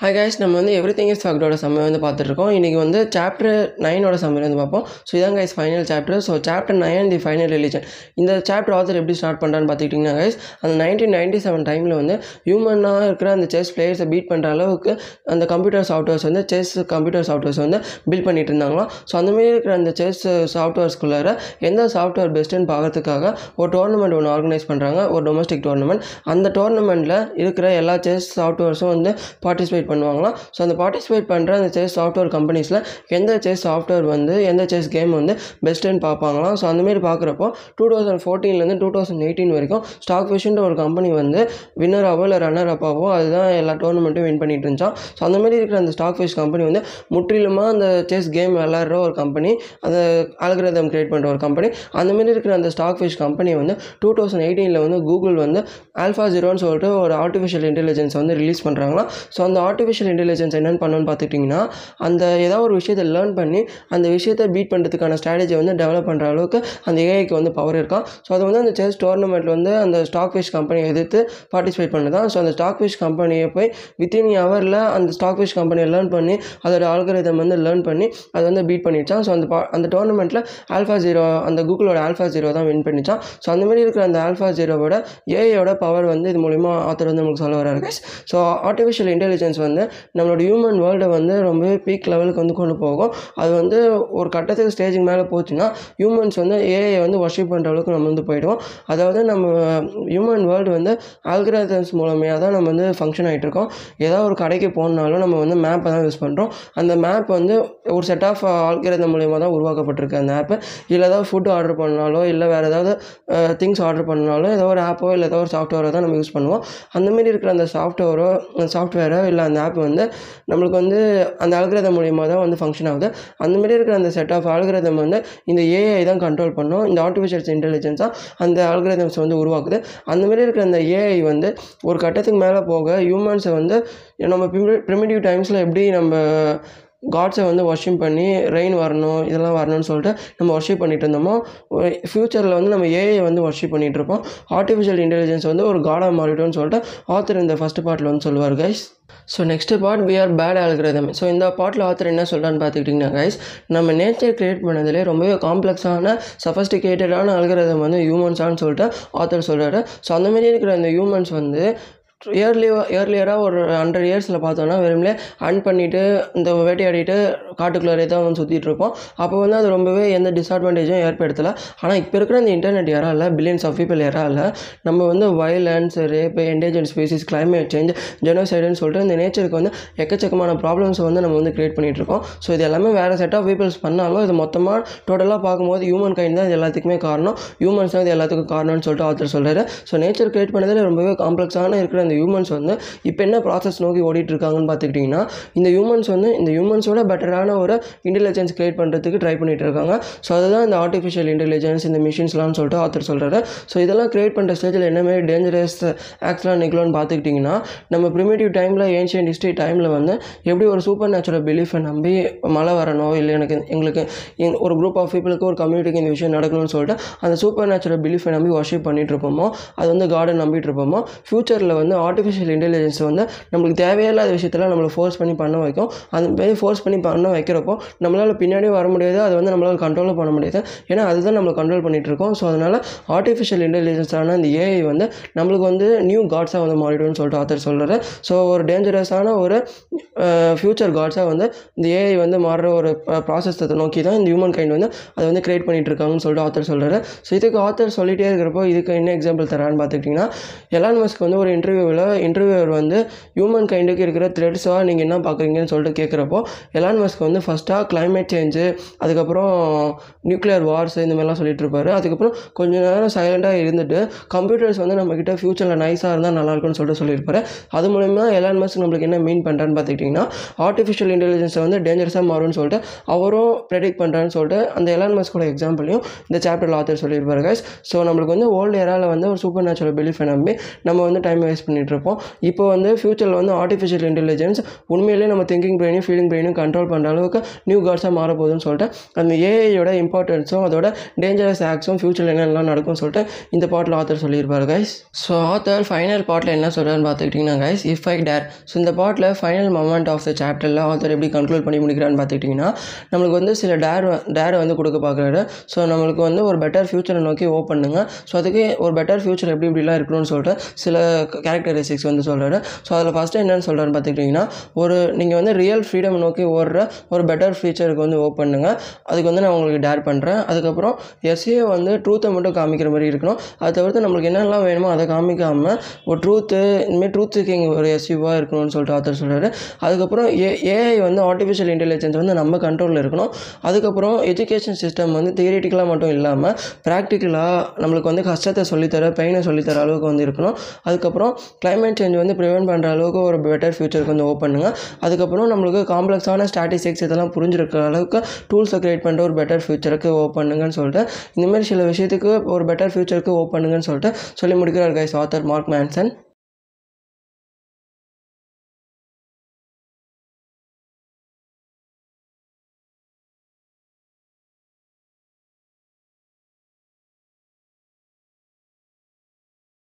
High guys நம்ம வந்து everything is ஃபேக்டோட சம்மை வந்து பார்த்துட்ருக்கோம் இன்றைக்கி வந்து சாப்டர் நைனோட சம்மை வந்து பார்ப்போம். ஸோ இதான் guys final chapter so chapter nine the final religion இந்த சாப்டர் ஆத்தர் எப்படி ஸ்டார்ட் பண்ணுறான்னு பார்த்துக்கிட்டிங்கன்னா கைஸ் அந்த நைன்டீன் நைன்டி செவன் டைமில் வந்து ஹியூமனாக இருக்கிற அந்த செஸ் பிளேயர்ஸை பீட் பண்ணுற அளவுக்கு அந்த கம்ப்யூட்டர் சாஃப்ட்வேர்ஸ் வந்து செஸ் கம்ப்யூட்டர் சாஃப்ட்வேர்ஸ் வந்து பில்ட் பண்ணிட்டு இருந்தாங்களாம். ஸோ அந்தமாரி இருக்கிற அந்த செஸ் சாஃப்ட்வேர்ஸ்குள்ளார எந்த சாஃப்ட்வேர் பெஸ்ட்டுன்னு பார்க்கறதுக்காக ஒரு டோர்னமெண்ட் ஒன்று ஆர்கனைஸ் பண்ணுறாங்க ஒரு டொமஸ்டிக் டோர்னமெண்ட் அந்த டோர்னமெண்ட்டில் இருக்கிற எல்லா செஸ் சாஃப்ட்வேர்ஸும் வந்து பார்ட்டிசிபேட் பண்ணுவாங்களாம். ஸோ அந்த பார்ட்டிசிபேட் பண்ணுற அந்த செஸ் சாஃப்ட்வேர் கம்பெனிஸில் எந்த செஸ் சாஃப்ட்வேர் வந்து எந்த செஸ் கேம் வந்து பெஸ்ட்டுன்னு பார்ப்பாங்களாம். ஸோ அந்தமாரி பார்க்குறப்போ டூ தௌசண்ட் ஃபோர்டீன்லேருந்து டூ தௌசண்ட் எயிட்டீன் வரைக்கும் ஸ்டாக் ஃபிஷ்ன்ற ஒரு கம்பெனி வந்து வின்னராகவோ இல்லை ரன்னர் அப்பாவோ அதுதான் எல்லா டோர்னமெண்ட்டும் வின் பண்ணிட்டு இருந்துச்சான் ஸோ அந்தமாரி இருக்கிற அந்த ஸ்டாக் ஃபிஷ் கம்பெனி வந்து முற்றிலுமாக அந்த செஸ் கேம் விளாட்ற ஒரு கம்பெனி அந்த அல்கிரதம் கிரியேட் பண்ணுற ஒரு கம்பெனி அந்தமாரி இருக்கிற அந்த ஸ்டாக் ஃபிஷ் கம்பெனி வந்து டூ தௌசண்ட் எயிட்டீனில் வந்து கூகுள் வந்து ஆல்ஃபா ஜீரோன்னு சொல்லிட்டு ஒரு ஆர்டிஃபிஷியல் இன்டெலிஜென்ஸ் வந்து ரிலீஸ் பண்ணுறாங்களா ஸோ அந்த ஆர்டிஃபிஷியல் இன்டெலிஜென்ஸ் என்னென்னு பண்ணணும்னு பார்த்துட்டிங்கன்னா அந்த ஏதாவது ஒரு விஷயத்தை லேர்ன் பண்ணி அந்த விஷயத்தை பீட் பண்ணுறதுக்கான ஸ்ட்ராட்டஜி வந்து டெவலப் பண்ணுற அளவுக்கு அந்த ஏஐக்கு வந்து பவர் இருக்கான் ஸோ அது வந்து அந்த செஸ் டோர்னமெண்ட்டில் வந்து அந்த ஸ்டாக் ஃபிஷ் கம்பெனியை எதிர்த்து பார்ட்டிசிபேட் பண்ணுதான் ஸோ அந்த ஸ்டாக் ஃபிஷ் கம்பெனியை போய் வித்தின் ஹவரில் அந்த ஸ்டாக் ஃபிஷ் கம்பெனியை லேர்ன் பண்ணி அதோட ஆல்கரிதம் வந்து லேர்ன் பண்ணி அது வந்து பீட் பண்ணிடுச்சான் ஸோ அந்த பா அந்த டோர்னமெண்ட்டில் ஆல்ஃபா ஜீரோ அந்த கூகுளோட ஆல்ஃபா ஜீரோ தான் வின் பண்ணிச்சான் ஸோ அந்த மாதிரி இருக்கிற அந்த ஆல்ஃபா ஜீரோவோட ஏஐயோட பவர் வந்து இது மூலிமா ஆத்தர் வந்து நமக்கு சொல்ல வராரு ஸோ ஆர்டிஃபிஷியல் இன்டெலிஜென்ஸ் வந்து வந்து நம்மளோட ஹியூமன் வேர்ல்டை வந்து ரொம்பவே பீக் லெவலுக்கு வந்து கொண்டு போகும். அது வந்து ஒரு கட்டத்துக்கு ஸ்டேஜுக்கு மேலே போச்சுன்னா ஹியூமன்ஸ் வந்து ஏஐ வந்து ஒர்ஷிப் பண்ணுற அளவுக்கு நம்ம வந்து போயிடுவோம். அதாவது நம்ம ஹியூமன் வேர்ல்டு வந்து ஆல்கிராதம்ஸ் மூலமையாக தான் நம்ம வந்து ஃபங்க்ஷன் ஆகிட்டு இருக்கோம். ஏதாவது ஒரு கடைக்கு போகணுனாலும் நம்ம வந்து மேப்பை தான் யூஸ் பண்ணுறோம் அந்த மேப் வந்து ஒரு செட் ஆஃப் ஆல்கிரதம் மூலியமாக தான் உருவாக்கப்பட்டிருக்கு அந்த ஆப்பு இல்லை ஏதாவது ஃபுட் ஆர்டர் பண்ணாலோ இல்லை வேறு ஏதாவது திங்ஸ் ஆர்டர் பண்ணாலோ ஏதோ ஒரு ஆப்போ இல்லை ஏதோ ஒரு சாஃப்ட்வேரோ தான் நம்ம யூஸ் பண்ணுவோம். அந்தமாரி இருக்கிற அந்த சாஃப்ட்வேரோ சாஃப்ட்வேரோ இல்லை அந்த ஆப் வந்து நம்மளுக்கு வந்து அந்த அல்கிரதம் மூலியமாக தான் வந்து ஃபங்க்ஷன் ஆகுது. அந்த மாதிரி இருக்கிற அந்த செட் ஆஃப் ஆல்கிரதம் வந்து இந்த ஏஐ தான் கண்ட்ரோல் பண்ணும். இந்த ஆர்டிஃபிஷியல் இன்டெலிஜென்ஸாக அந்த அல்கிரதம்ஸ் வந்து உருவாக்குது. அந்த மாதிரி இருக்கிற அந்த ஏஐ வந்து ஒரு கட்டத்துக்கு மேலே போக ஹியூமன்ஸை வந்து நம்ம ப்ரிமிடிவ் டைம்ஸில் எப்படி நம்ம காட்ஸை வந்து ஒர்ஷிப் பண்ணி ரெயின் வரணும் இதெல்லாம் வரணும்னு சொல்லிட்டு நம்ம ஒர்ஷிப் பண்ணிகிட்டு இருந்தோமோ ஃப்யூச்சரில் வந்து நம்ம ஏஐ வந்து ஒர்ஷிப் பண்ணிகிட்டு இருப்போம். ஆர்டிஃபிஷியல் இன்டெலிஜென்ஸ் வந்து ஒரு காடாக மாறிட்டோம்னு சொல்லிட்டு ஆத்தர் இந்த ஃபஸ்ட் பார்ட்டில் வந்து சொல்லுவார் guys so next part we are bad algorithm so இந்த பார்ட்டில் ஆத்தர் என்ன சொல்கிறான்னு பார்த்துக்கிட்டிங்கன்னா கைஸ் நம்ம நேச்சர் க்ரியேட் பண்ணதிலே ரொம்பவே காம்ப்ளெக்ஸான சஃபஸ்டிகேட்டடான அல்கிரதம் வந்து ஹியூமன்ஸான்னு சொல்லிட்டு ஆத்தர் சொல்கிறாரு ஸோ அந்த மாதிரி இருக்கிற அந்த ஹியூமன்ஸ் வந்து இயர்லி இயர்லியராக ஒரு ஹண்ட்ரட் இயர்ஸில் பார்த்தோன்னா வெறுமனே அன் பண்ணிவிட்டு இந்த வேட்டையாடிட்டு காட்டுக்குள்ளாரே தான் வந்து சுற்றிட்டு இருப்போம். அப்போ வந்து அது ரொம்பவே எந்த டிஸ்அட்வான்டேஜும் ஏற்படுத்தலை. ஆனால் இப்போ இருக்கிற இந்த இன்டர்நெட் யாரால பில்லியன்ஸ் ஆஃப் பீப்பிள் யாரால நம்ம வந்து violence rape endangered species climate change ஜெனோசைடுன்னு சொல்லிட்டு இந்த நேச்சருக்கு வந்து எக்கச்சக்கமான ப்ராப்ளம்ஸ் வந்து நம்ம வந்து கிரியேட் பண்ணிகிட்டு இருக்கோம். ஸோ இது எல்லாமே வேறு செட் ஆஃப் பீப்பிள்ஸ் பண்ணாலும் இது மொத்தமாக டோட்டலாக பார்க்கும்போது ஹியூமன் கைண்ட் தான் இது எல்லாத்துக்குமே காரணம். ஹியூமன்ஸ் தான் இது எல்லாத்துக்கும் காரணம்னு சொல்லிட்டு ஆத்தர் சொல்கிறாரு ஸோ நேச்சர் கிரியேட் பண்ணதில் ரொம்பவே காம்ப்ளெக்ஸான இருக்கிற இந்த ஹியூமன்ஸ் வந்து இப்போ என்ன ப்ராசஸ் நோக்கி ஓடிட்டுருக்காங்கன்னு பார்த்துக்கிட்டிங்கன்னா இந்த ஹியூமன்ஸ் வந்து இந்த ஹியூமன்ஸோட பெட்டரான ஒரு இன்டெலிஜென்ஸ் கிரியேட் பண்ணுறதுக்கு ட்ரை பண்ணிகிட்டு இருக்காங்க ஸோ அதுதான் இந்த ஆர்டிஃபிஷியல் இன்டெலிஜென்ஸ் இந்த மிஷின்ஸ்லாம் சொல்லிட்டு ஆத்தர் சொல்கிறாரு ஸோ இதெல்லாம் கிரியேட் பண்ணுற ஸ்டேஜில் என்னமாரி டேஞ்சரஸ் ஆக்ஸ்லாம் நிகழும்னு பார்த்துக்கிட்டிங்கன்னா நம்ம ப்ரிமேட்டிவ் டைமில் ஏன்ஷியன் ஹிஸ்ட்ரி டைமில் வந்து எப்படி ஒரு சூப்பர் நேச்சுரல் பிலீஃபை நம்பி மழை வரணும் இல்லை எனக்கு எங்களுக்கு ஒரு குரூப் ஆஃப் பீப்புளுக்கு ஒரு கம்யூனிட்டிக்கு இந்த விஷயம் நடக்கணும்னு சொல்லிட்டு அந்த சூப்பர் நேச்சுரல் பிலீஃபை நம்பி ஒர்ஷிப் பண்ணிட்டு இருப்போமோ அது வந்து கார்டன் நம்பிட்டு இருப்போமோ ஃப்யூச்சரில் வந்து ஆர்டிஃபிஷியல் இன்டெலிஜென்ஸ் வந்து நம்மளுக்கு தேவையில்லாத விஷயத்தெல்லாம் நம்மளை ஃபோர்ஸ் பண்ணி பண்ண வைக்கும். அந்த மாதிரி ஃபோர்ஸ் பண்ணி பண்ண வைக்கிறப்போ நம்மளால் பின்னாடியும் வர முடியாது. அதை வந்து நம்மளால் கண்ட்ரோலும் பண்ண முடியாது. ஏன்னா அதுதான் நம்மளை கண்ட்ரோல் பண்ணிகிட்டு இருக்கோம். ஸோ அதனால் ஆர்டிஃபிஷியல் இன்டெலிஜென்ஸான இந்த ஏஐ வந்து நம்மளுக்கு வந்து நியூ காட்ஸாக வந்து மாறிடும்னு சொல்லிட்டு ஆத்தர் சொல்கிறாரு ஸோ ஒரு டேஞ்சரஸான ஒரு ஃப்யூச்சர் காட்ஸாக வந்து இந்த ஏஐ வந்து மாறுற ஒரு ப்ராசஸத்தை நோக்கி தான் இந்த ஹியூமன் கைண்ட் வந்து அதை வந்து கிரியேட் பண்ணிகிட்டு இருக்காங்கன்னு சொல்லிட்டு ஆத்தர் சொல்கிறாரு ஸோ இதுக்கு ஆத்தர் சொல்லிகிட்டே இருக்கிறப்போ இதுக்கு என்ன எக்ஸாம்பிள் தரான்னு பார்த்துக்கிட்டிங்கன்னா எலான் மஸ்க் வந்து ஒரு இன்டர்வியூவில் இன்டர்வியூவர் வந்து ஹியூமன் கைண்டுக்கு இருக்கிற த்ரெட்ஸாக நீங்கள் என்ன பார்க்குறீங்கன்னு சொல்லிட்டு கேட்குறப்போ எலான் மஸ்க் வந்து ஃபஸ்ட்டாக கிளைமேட் சேஞ்சு அதுக்கப்புறம் நியூக்ளியர் வார்ஸ் இந்த மாதிரிலாம் சொல்லிட்டு இருப்பாரு. அதுக்கப்புறம் கொஞ்ச நேரம் சைலண்ட்டாக இருந்துட்டு கம்ப்யூட்டர்ஸ் வந்து நம்மக்கிட்ட ஃப்யூச்சரில் நைஸாக இருந்தால் நல்லாயிருக்குன்னு சொல்லிட்டு சொல்லியிருப்பாரு. அது மூலிமா எலான் மஸ்க் நம்மளுக்கு என்ன மீன் பண்ணுறான்னு பார்த்துக்கிட்டிங்கன்னா ஆர்டிஃபிஷியல் இன்டெலிஜென்ஸை வந்து டேஞ்சரஸாக மாறும்னு சொல்லிட்டு அவரும் ப்ரெடிக்ட் பண்ணுறான்னு சொல்லிட்டு அந்த எலான் மஸ்கோட எக்ஸாம்பிளையும் இந்த சாப்டரில் ஆத்தர் சொல்லியிருப்பாரு கைஸ் ஸோ நம்மளுக்கு வந்து ஓல்டு ஏராவில் வந்து ஒரு சூப்பர் நேச்சுரல் பிலீஃபை நம்பி நம்ம வந்து டைம் வேஸ்ட் பண்ணி பண்ணிகிட்ருப்போம் இருப்போம் இப்போ வந்து ஃப்யூச்சரில் வந்து ஆர்டிஃபிஷியல் இன்டெலிஜென்ஸ் உண்மையிலேயே நம்ம திங்கிங் பிரெயினையும் ஃபீலிங் பிரெயினையும் கண்ட்ரோல் பண்ணுற அளவுக்கு நியூ கார்ட்ஸாக மாற போகுதுன்னு சொல்லிட்டு அந்த ஏஐயோட இம்பார்ட்டன்ஸும் அதோட டேஞ்சரஸ் ஆக்ஸும் ஃப்யூச்சரில் என்னென்னலாம் நடக்கும்னு சொல்லிட்டு இந்த பாட்டில் ஆத்தர் சொல்லியிருப்பார் கைஸ் ஸோ ஆத்தர் ஃபைனல் பாட்டில் என்ன சொல்கிறான்னு பார்த்துக்கிட்டிங்கன்னா guys if I dare so இந்த பாட்டில் ஃபைனல் மொமெண்ட் ஆஃப் த சாப்டரில் ஆத்தர் எப்படி கன்க்ளூட் பண்ணி முடிக்கிறான்னு பார்த்துக்கிட்டிங்கன்னா நம்மளுக்கு வந்து சில டேர் டேரை வந்து கொடுக்க பார்க்குறாரு. ஸோ நம்மளுக்கு வந்து ஒரு பெட்டர் ஃப்யூச்சரை நோக்கி ஓப் பண்ணுங்க. ஸோ அதுக்கு ஒரு பெட்டர் ஃப்யூச்சர் எப்படி இப்படிலாம் இருக்கணும்னு சொல்லிட்டு சில கேரக்டரிஸ்டிக்ஸ் வந்து சொல்கிறாரு ஸோ அதில் ஃபஸ்ட்டு என்னென்னு சொல்கிறாரு பார்த்துக்கிட்டிங்கன்னா ஒரு நீங்கள் வந்து ரியல் ஃப்ரீடம் நோக்கி ஓடுற ஒரு பெட்டர் ஃபியூச்சருக்கு வந்து ஓப் பண்ணுங்கள் அதுக்கு வந்து நான் உங்களுக்கு டேர் பண்ணுறேன் அதுக்கப்புறம் எஸ்ஏ வந்து ட்ரூத்தை மட்டும் காமிக்கிற மாதிரி இருக்கணும். அதை தவிர்த்து நம்மளுக்கு என்னெல்லாம் வேணுமோ அதை காமிக்காமல் ஒரு ட்ரூத்து இந்தமாதிரி ட்ரூத்துக்கு இங்கே ஒரு எஸ்யூவாக இருக்கணும்னு சொல்லிட்டு ஆத்தர் சொல்கிறாரு அதுக்கப்புறம் ஏ ஏஐ வந்து ஆர்டிஃபிஷியல் இன்டெலிஜென்ஸ் வந்து நம்ம கண்ட்ரோலில் இருக்கணும். அதுக்கப்புறம் எஜுகேஷன் சிஸ்டம் வந்து தியரிட்டிக்கலாக மட்டும் இல்லாமல் ப்ராக்டிக்கலாக நம்மளுக்கு வந்து கஷ்டத்தை சொல்லித்தர பெயினை சொல்லித்தர அளவுக்கு வந்து இருக்கணும். அதுக்கப்புறம் கிளைமேட் சேஞ்ச் வந்து ப்ரிவென்ட் பண்ணுற அளவுக்கு ஒரு பெட்டர் ஃபியூச்சருக்கு வந்து ஓப்பன் பண்ணுங்கள் அதுக்கப்புறம் நம்மளுக்கு காம்ப்ளெக்ஸான ஸ்டாட்டிஸ்டிக்ஸ் இதெல்லாம் புரிஞ்சிருக்கிற அளவுக்கு டூல்ஸை க்ரியேட் பண்ணிட்டு ஒரு பெட்டர் ஃபியூச்சருக்கு ஓப் பண்ணுங்கன்னு சொல்லிட்டு இந்தமாரி சில விஷயத்துக்கு ஒரு பெட்டர் ஃபியூச்சருக்கு ஓப் பண்ணுங்கன்னு சொல்லிட்டு சொல்லி முடிக்கிறார் கைஸ் ஆத்தர் மார்க் மேன்சன்